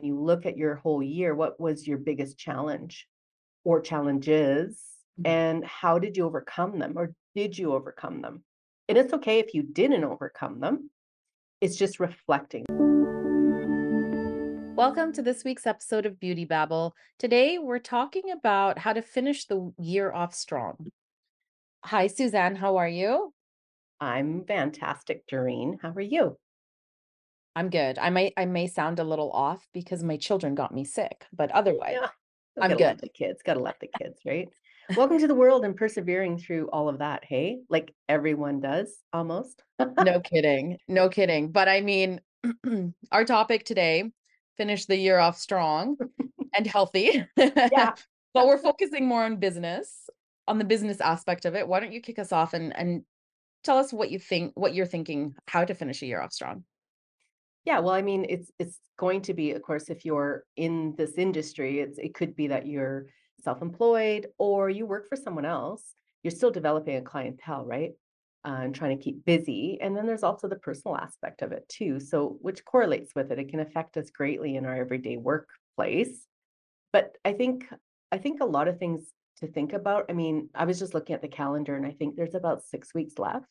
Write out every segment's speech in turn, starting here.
when you look at your whole year, what was your biggest challenge or challenges? Mhm. And how did you overcome them or did you overcome them? And it's okay if you didn't overcome them. It's just reflecting. Welcome to this week's episode of Beauty Babble. Today we're talking about how to finish the year off strong. Hi, Suzanne. How are you? I'm fantastic, Darine. How are you? I'm good. I may I may sound a little off because my children got me sick, but oh, otherwise, Yeah. I'm good. the kids. Gotta love the kids, right? Welcome to the world and persevering through all of that. Hey, like everyone does almost. No kidding. No kidding. But I mean, our topic today, finish the year off strong and healthy. Yeah. But we're focusing more on business, on the business aspect of it. Why don't you kick us off and and tell us what you think, what you're thinking, how to finish a year off strong? Yeah, well, I mean, it's it's going to be, of course, if you're in this industry, it's it could be that you're self-employed or you work for someone else. You're still developing a clientele, right? Uh, and trying to keep busy. And then there's also the personal aspect of it too. So which correlates with it. It can affect us greatly in our everyday workplace. But I think I think a lot of things to think about. I mean, I was just looking at the calendar and I think there's about six weeks left.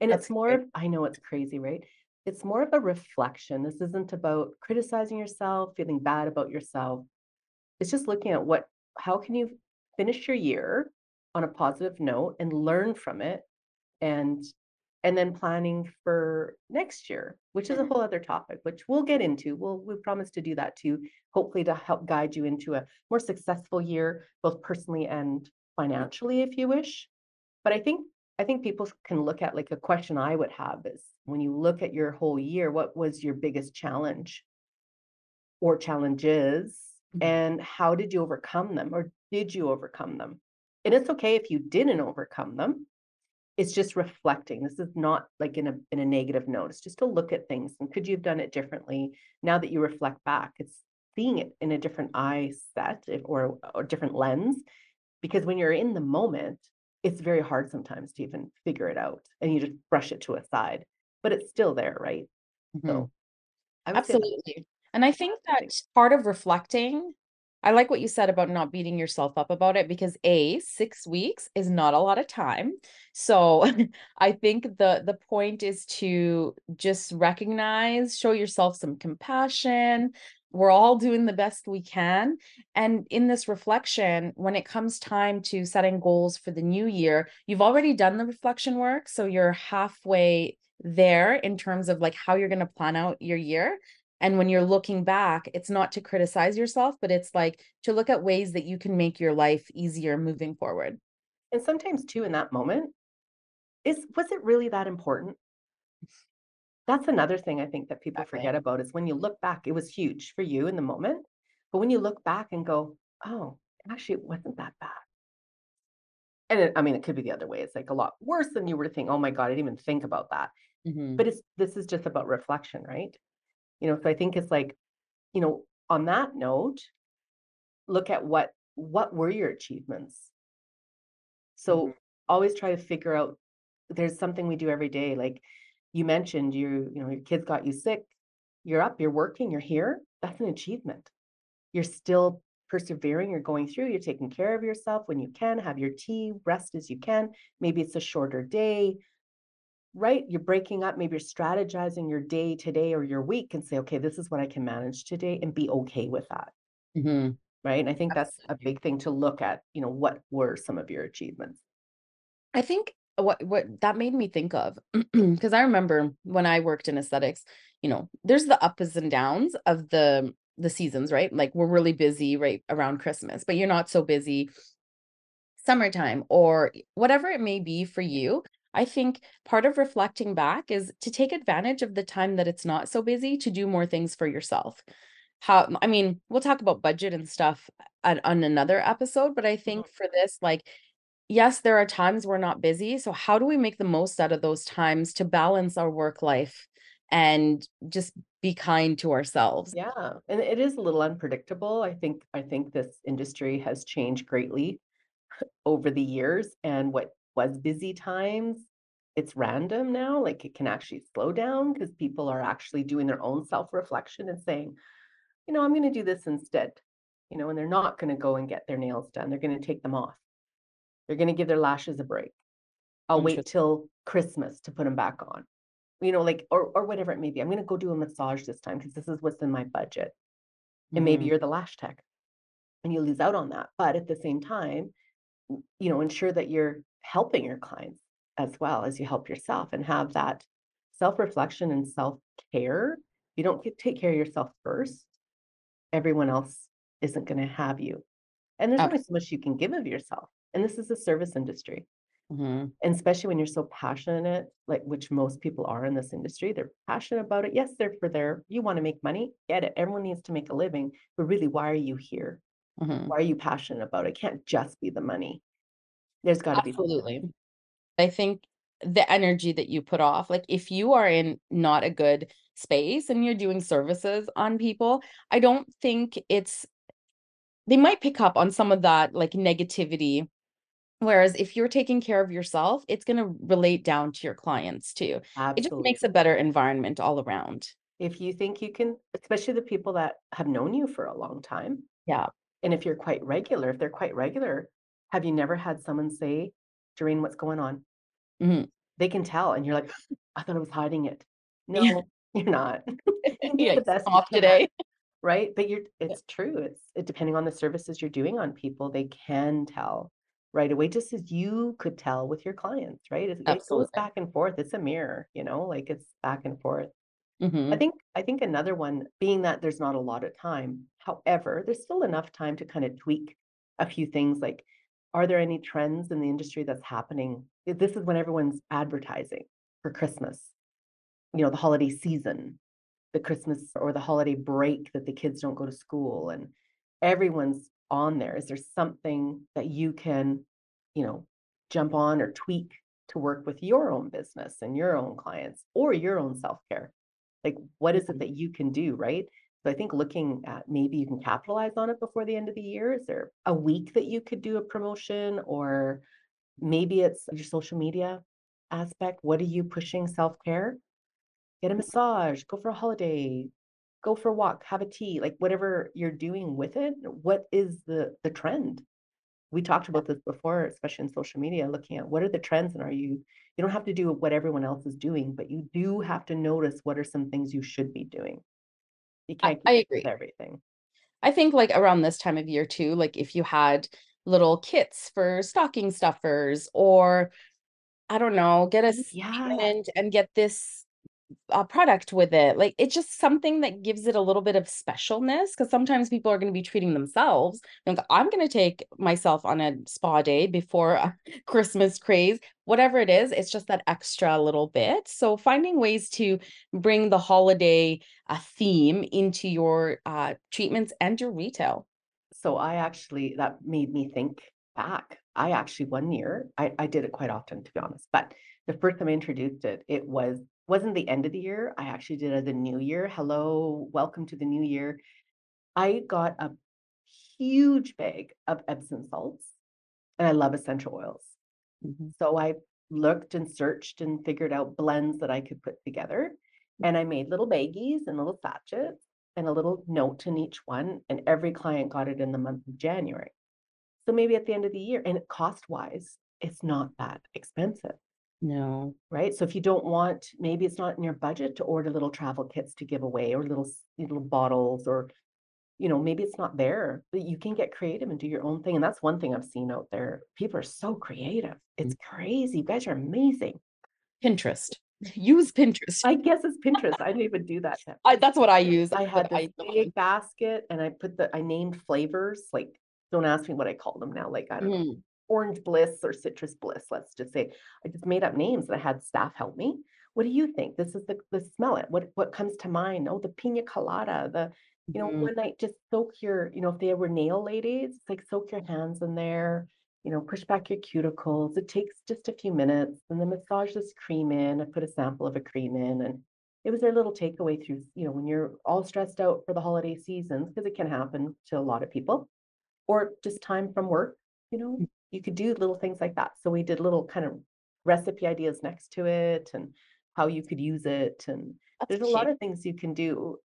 And That's it's more great. I know it's crazy, right? It's more of a reflection. This isn't about criticizing yourself, feeling bad about yourself. It's just looking at what, how can you finish your year on a positive note and learn from it and and then planning for next year, which is a whole mm-hmm. other topic, which we'll get into. We'll we promise to do that too, hopefully to help guide you into a more successful year, both personally and financially, if you wish. But I think I think people can look at like a question I would have is when you look at your whole year, what was your biggest challenge or challenges? Mhm. And how did you overcome them or did you overcome them? And it's okay if you didn't overcome them. It's just reflecting. This is not like in a in a negative note. It's just to look at things and could you have done it differently? Now that you reflect back, it's seeing it in a different eye set or or different lens because when you're in the moment, it's very hard sometimes to even figure it out and you just brush it to a side, but it's still there, right? Mhm. So I would say that's Absolutely. And I think that part of reflecting, I like what you said about not beating yourself up about it because A, six weeks is not a lot of time. So I think the the point is to just recognize, show yourself some compassion. We're all doing the best we can. And in this reflection, when it comes time to setting goals for the new year, you've already done the reflection work. So you're halfway there in terms of like how you're going to plan out your year. And when you're looking back, it's not to criticize yourself, but it's like to look at ways that you can make your life easier moving forward. and sometimes too in that moment, is was it really that important? That's another thing I think that people forget about is when you look back, it was huge for you in the moment, but when you look back and go, "Oh, actually it wasn't that bad." And it, I mean, it could be the other way. It's like a lot worse than you were to think, "Oh my God, I didn't even think about that." Mhm. But it's this is just about reflection, right? You know, so I think it's like, you know, on that note, look at what what were your achievements? Mhm. So always try to figure out there's something we do every day. Like you mentioned, you, you know, your kids got you sick, you're up, you're working, you're here. That's an achievement. You're still persevering, you're going through, you're taking care of yourself when you can, have your tea, rest as you can. Maybe it's a shorter day, right? You're breaking up, maybe you're strategizing your day today or your week and say, okay, this is what I can manage today and be okay with that. Mhm. Right. And I think that's a big thing to look at, you know, what were some of your achievements? I think what what that made me think of, because I remember when I worked in aesthetics, you know, there's the ups and downs of the the seasons, right? Like we're really busy right around Christmas, but you're not so busy summertime or whatever it may be for you. I think part of reflecting back is to take advantage of the time that it's not so busy to do more things for yourself. How, I mean, we'll talk about budget and stuff on, on another episode, but I Mhm. think for this, like, yes, there are times we're not busy. So, how do we make the most out of those times to balance our work life and just be kind to ourselves? Yeah, and it is a little unpredictable. I think I think this industry has changed greatly over the years, and what was busy times, it's random now. Like it can actually slow down because people are actually doing their own self-reflection and saying, you know, I'm gonna do this instead. You know, and they're not gonna go and get their nails done. They're gonna take them off. They're gonna give their lashes a break. I'll wait till Christmas to put them back on. You know, like, or or whatever it may be. I'm gonna go do a massage this time because this is what's in my budget. And maybe Mhm. you're the lash tech and you lose out on that. But at the same time, you know, ensure that you're helping your clients as well as you help yourself and have that self-reflection and self-care. If you don't get, take care of yourself first, everyone else isn't going to have you. And there's only so much you can give of yourself. And this is a service industry. Mhm. And especially when you're so passionate, like which most people are in this industry, they're passionate about it. Yes, they're for their, you want to make money, get it. Everyone needs to make a living. But really, why are you here? Mhm. Why are you passionate about it? It can't just be the money. There's got to be. Absolutely. I think the energy that you put off, like if you are in not a good space and you're doing services on people, I don't think it's they might pick up on some of that like negativity. Whereas if you're taking care of yourself, it's going to relate down to your clients too. It just makes a better environment all around. If you think you can, especially the people that have known you for a long time. Yeah. And if you're quite regular, if they're quite regular, have you never had someone say, Darine, what's going on? Mhm. They can tell. And you're like, I thought I was hiding it. No, Yeah. you're not. Yeah, the best off today. Right. But you're, it's true. It's it, depending on the services you're doing on people, they can tell right away, just as you could tell with your clients, right? It, it goes back and forth. It's a mirror, you know, like it's back and forth. I Mhm. think I think another one being that there's not a lot of time. However, there's still enough time to kind of tweak a few things like are there any trends in the industry that's happening? This is when everyone's advertising for Christmas. You know, the holiday season, the Christmas or the holiday break that the kids don't go to school and everyone's on there. Is there something that you can, you know, jump on or tweak to work with your own business and your own clients or your own self-care? Like, what is it Mhm. that you can do, right? So I think looking at maybe you can capitalize on it before the end of the year. Is there a week that you could do a promotion or maybe it's your social media aspect? What are you pushing self-care? Get a massage, go for a holiday, go for a walk, have a tea, like whatever you're doing with it, what is the the trend? We talked about this before, especially in social media, looking at what are the trends and are you you don't have to do what everyone else is doing, but you do have to notice what are some things you should be doing. You I, can't I with agree. everything. I think like around this time of year too, like if you had little kits for stocking stuffers or I don't know, get a Yeah. and get this uh, product with it. Like it's just something that gives it a little bit of specialness because sometimes people are going to be treating themselves. Like I'm going to take myself on a spa day before a Christmas craze, whatever it is. It's just that extra little bit. So finding ways to bring the holiday uh, theme into your uh, treatments and your retail. So I actually that made me think back. I actually one year, I, I did it quite often to be honest, but the first time I introduced it, it was wasn't the end of the year. I actually did it the new year. Hello, welcome to the new year. I got a huge bag of Epsom salts and I love essential oils. Mhm. So I looked and searched and figured out blends that I could put together. And I made little baggies and little sachets and a little note in each one. And every client got it in the month of January. So maybe at the end of the year, and cost wise, it's not that expensive, No. right? So if you don't want, maybe it's not in your budget to order little travel kits to give away or little little bottles or you know, maybe it's not there, but you can get creative and do your own thing. And that's one thing I've seen out there. People are so creative. It's crazy. You guys are amazing. Pinterest. Use Pinterest. I guess it's Pinterest. I didn't even do that. I, that's what I use. I had what this use big basket and I put the, I named flavors, like, don't ask me what I call them now. Like, I don't know, Mm, orange bliss or citrus bliss, let's just say. I just made up names and I had staff help me. What do you think? This is the, the smell it. What, what comes to mind? Oh, the pina colada, the, you know, mhm. one night just soak your, you know, if they were nail ladies, it's like soak your hands in there, you know, push back your cuticles. It takes just a few minutes and then massage this cream in. I put a sample of a cream in and it was their little takeaway through, you know, when you're all stressed out for the holiday seasons, because it can happen to a lot of people, or just time from work, you know, Mm. You could do little things like that. So we did little kind of recipe ideas next to it and how you could use it and That's There's a lot of things you can do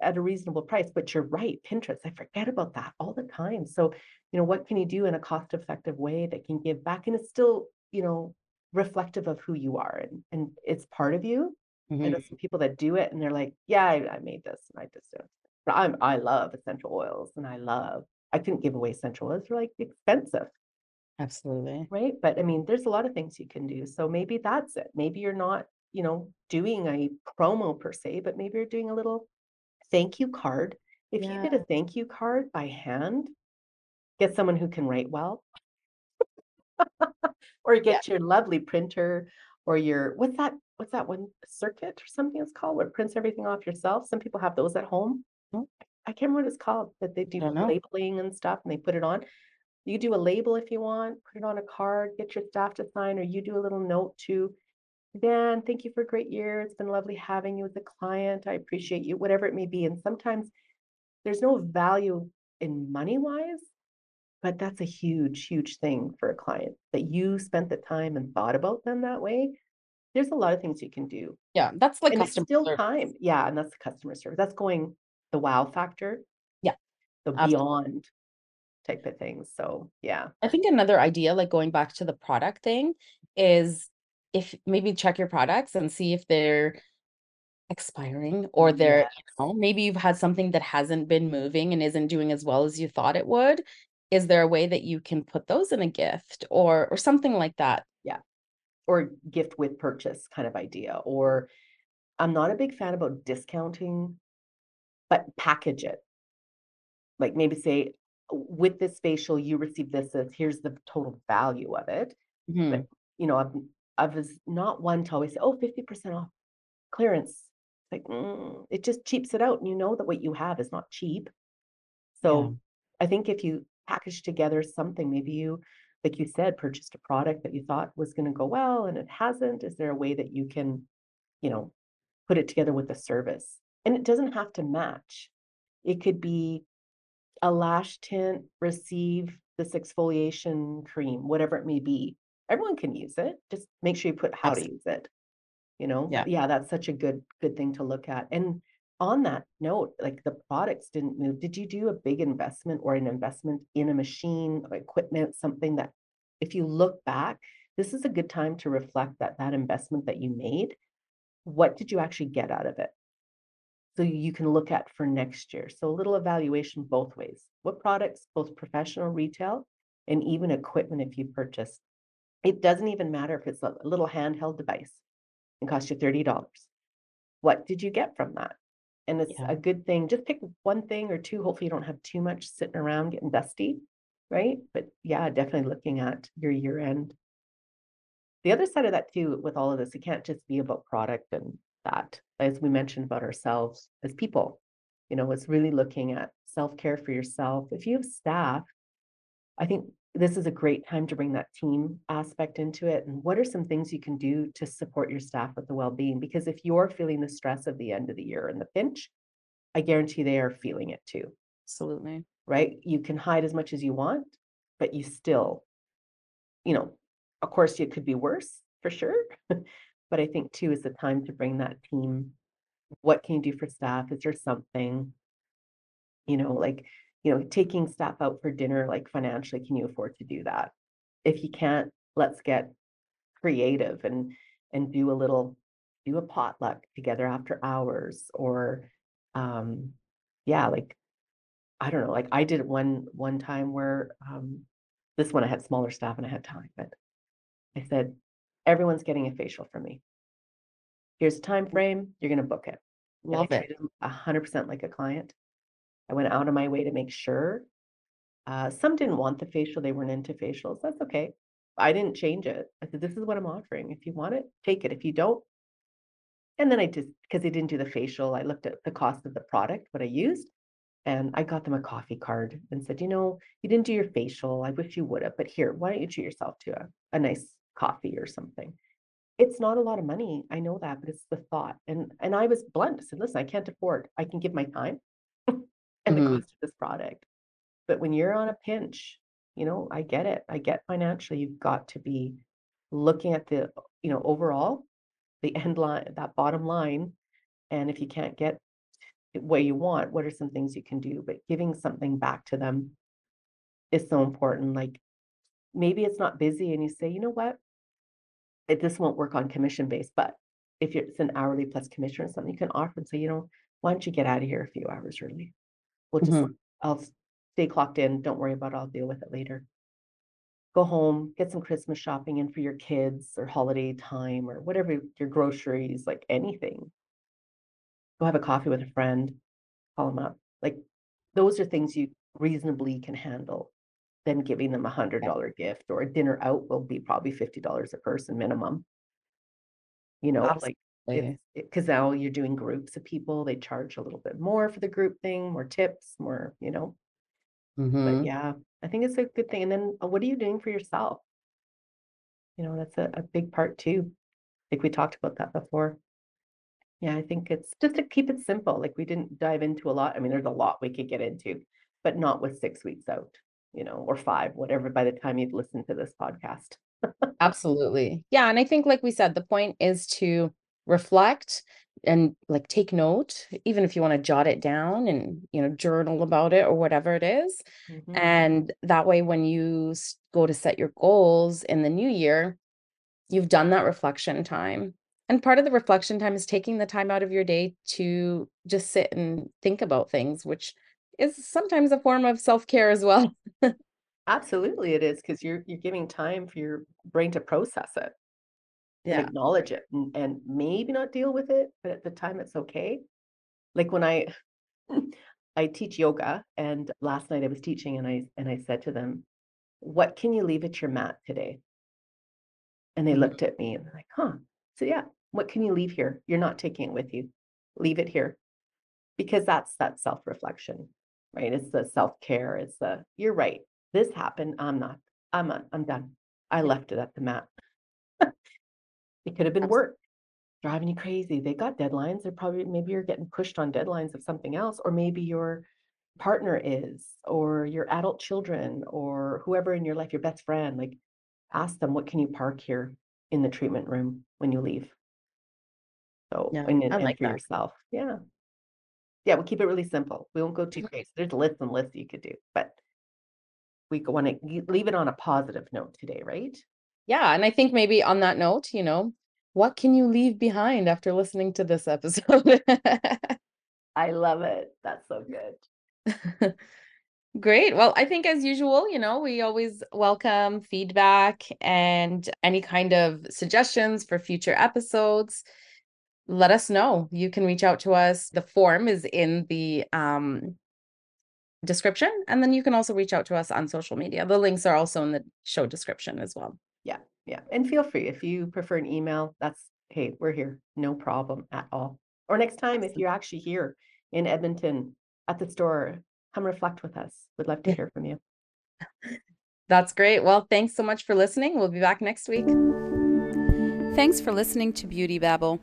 at a reasonable price, but you're right, Pinterest, I forget about that all the time. So, you know, what can you do in a cost-effective way that can give back? And it's still, you know, reflective of who you are and, and it's part of you. I know mm-hmm. some people that do it and they're like, yeah, I, I made this and I just don't. But I'm, I love essential oils and I love, I couldn't give away essential oils. They're like expensive, Absolutely. right? But I mean, there's a lot of things you can do. So maybe that's it. Maybe you're not, you know, doing a promo per se, but maybe you're doing a little thank you card. If you get a thank you card by hand, get someone who can write well, or get your lovely printer or your what's that what's that one circuit or something it's called where it prints everything off yourself. Some people have those at home. Oh. I can't remember what it's called, but they do labeling and stuff and they put it on. You do a label if you want, put it on a card, get your staff to sign, or you do a little note to Dan, thank you for a great year. It's been lovely having you as a client. I appreciate you, whatever it may be. And sometimes there's no value in money wise, but that's a huge, huge thing for a client that you spent the time and thought about them that way. There's a lot of things you can do. Yeah, that's like and it's customer still service. time. Yeah, and that's the customer service. That's going the wow factor. Yeah, The absolutely. beyond type of things. So yeah. I think another idea, like going back to the product thing, is if maybe check your products and see if they're expiring or mm, they're, Yes. you know, maybe you've had something that hasn't been moving and isn't doing as well as you thought it would. Is there a way that you can put those in a gift or or something like that? Yeah. Or gift with purchase kind of idea. Or I'm not a big fan about discounting, but package it. Like maybe say, with this facial, you receive this as here's the total value of it. Mhm. You know, I was not one to always say, oh, 50% off clearance. Like, mm, it just cheaps it out. And you know that what you have is not cheap. So I think if you package together something, maybe you, like you said, purchased a product that you thought was going to go well and it hasn't. Is there a way that you can, you know, put it together with a service? And it doesn't have to match. It could be a lash tint, receive this exfoliation cream, whatever it may be. Everyone can use it. Just make sure you put how to use it. You know, Yeah. yeah, that's such a good good thing to look at. And on that note, like the products didn't move. Did you do a big investment or an investment in a machine, or equipment, something that if you look back, this is a good time to reflect that that investment that you made, what did you actually get out of it? So you can look at for next year. So a little evaluation both ways. What products, both professional, retail, and even equipment if you purchase. It doesn't even matter if it's a little handheld device and cost you $30. What did you get from that? And it's Yeah. a good thing. Just pick one thing or two. Hopefully you don't have too much sitting around getting dusty, right? But yeah, definitely looking at your year end. The other side of that too, with all of this, it can't just be about product and that. As we mentioned about ourselves as people, you know, it's really looking at self-care for yourself. If you have staff, I think this is a great time to bring that team aspect into it. And what are some things you can do to support your staff with the well-being? Because if you're feeling the stress of the end of the year and the pinch, I guarantee they are feeling it too, Absolutely. right? You can hide as much as you want, but you still, you know, of course, it could be worse for sure. but I think too is the time to bring that team. What can you do for staff? Is there something, you know, like, you know, taking staff out for dinner, like financially, can you afford to do that? If you can't, let's get creative and and do a little do a potluck together after hours or um yeah, like I don't know, like I did one one time where um this one I had smaller staff and I had time, but I said, everyone's getting a facial from me. Here's a time frame, you're gonna book it. And Love it. treated a hundred percent like a client. I went out of my way to make sure. Uh, some didn't want the facial, they weren't into facials. That's okay. I didn't change it. I said, this is what I'm offering. If you want it, take it. If you don't, and then I just because they didn't do the facial, I looked at the cost of the product, what I used, and I got them a coffee card and said, you know, you didn't do your facial. I wish you would have, but here, why don't you treat yourself to a, a nice coffee or something? It's not a lot of money. I know that, but it's the thought. And and I was blunt. I said, listen, I can't afford. I can give my time and the Mhm. cost of this product. But when you're on a pinch, you know, I get it. I get financially, you've got to be looking at the, you know, overall, the end line, that bottom line, And if you can't get what you want, what are some things you can do? But giving something back to them is so important. Like maybe it's not busy and you say, you know what? It, this won't work on commission base, but if it's an hourly plus commission or something, you can offer and say, you know, why don't you get out of here a few hours early? We'll just, Mhm. I'll stay clocked in. Don't worry about it. I'll deal with it later. Go home, get some Christmas shopping in for your kids or holiday time or whatever your groceries, like anything. Go have a coffee with a friend, call them up. Like those are things you reasonably can handle than giving them a hundred dollar gift or a dinner out will be probably fifty dollars a person minimum. You know, like Absolutely. it's because now you're doing groups of people, they charge a little bit more for the group thing, more tips, more, you know. But Mhm. yeah, I think it's a good thing. And then uh, what are you doing for yourself? You know, that's a, a big part too. I think we talked about that before. Yeah, I think it's just to keep it simple. Like we didn't dive into a lot. I mean, there's a lot we could get into, but not with six weeks out, you know, or five, whatever, by the time you've listened to this podcast. Absolutely. Yeah. And I think, like we said, the point is to reflect and like take note, even if you want to jot it down and, you know, journal about it or whatever it is. Mhm. And that way, when you go to set your goals in the new year, you've done that reflection time. And part of the reflection time is taking the time out of your day to just sit and think about things, which is sometimes a form of self care as well. Absolutely, it is because you're you're giving time for your brain to process it Yeah. acknowledge it and, and maybe not deal with it, but at the time it's okay. Like when I I teach yoga and last night I was teaching and I and I said to them, "What can you leave at your mat today?" And they Mhm. looked at me and they're like, "Huh." So yeah, what can you leave here? You're not taking it with you. Leave it here. Because that's that self-reflection, right? It's the self-care. It's the you're right. This happened. I'm not. I'm not, I'm done. I left it at the mat. It could have been work driving you crazy. They got deadlines. They're probably maybe you're getting pushed on deadlines of something else, or maybe your partner is, or your adult children, or whoever in your life, your best friend. Like ask them, what can you park here in the treatment room when you leave? So Yeah, and, and like for that. yourself. Yeah. Yeah, we'll keep it really simple. We won't go too Mhm. crazy. There's lists and lists you could do, but we want to leave it on a positive note today, right? Yeah. And I think maybe on that note, you know, what can you leave behind after listening to this episode? I love it. That's so good. Great. Well, I think as usual, you know, we always welcome feedback and any kind of suggestions for future episodes. Let us know. You can reach out to us. The form is in the um description and then you can also reach out to us on social media. The links are also in the show description as well. Yeah, yeah. And feel free if you prefer an email, that's hey, we're here. No problem at all. Or next time, if you're actually here in Edmonton at the store, come reflect with us. We'd love to hear from you. That's great. Well, thanks so much for listening. We'll be back next week. Thanks for listening to Beauty Babble.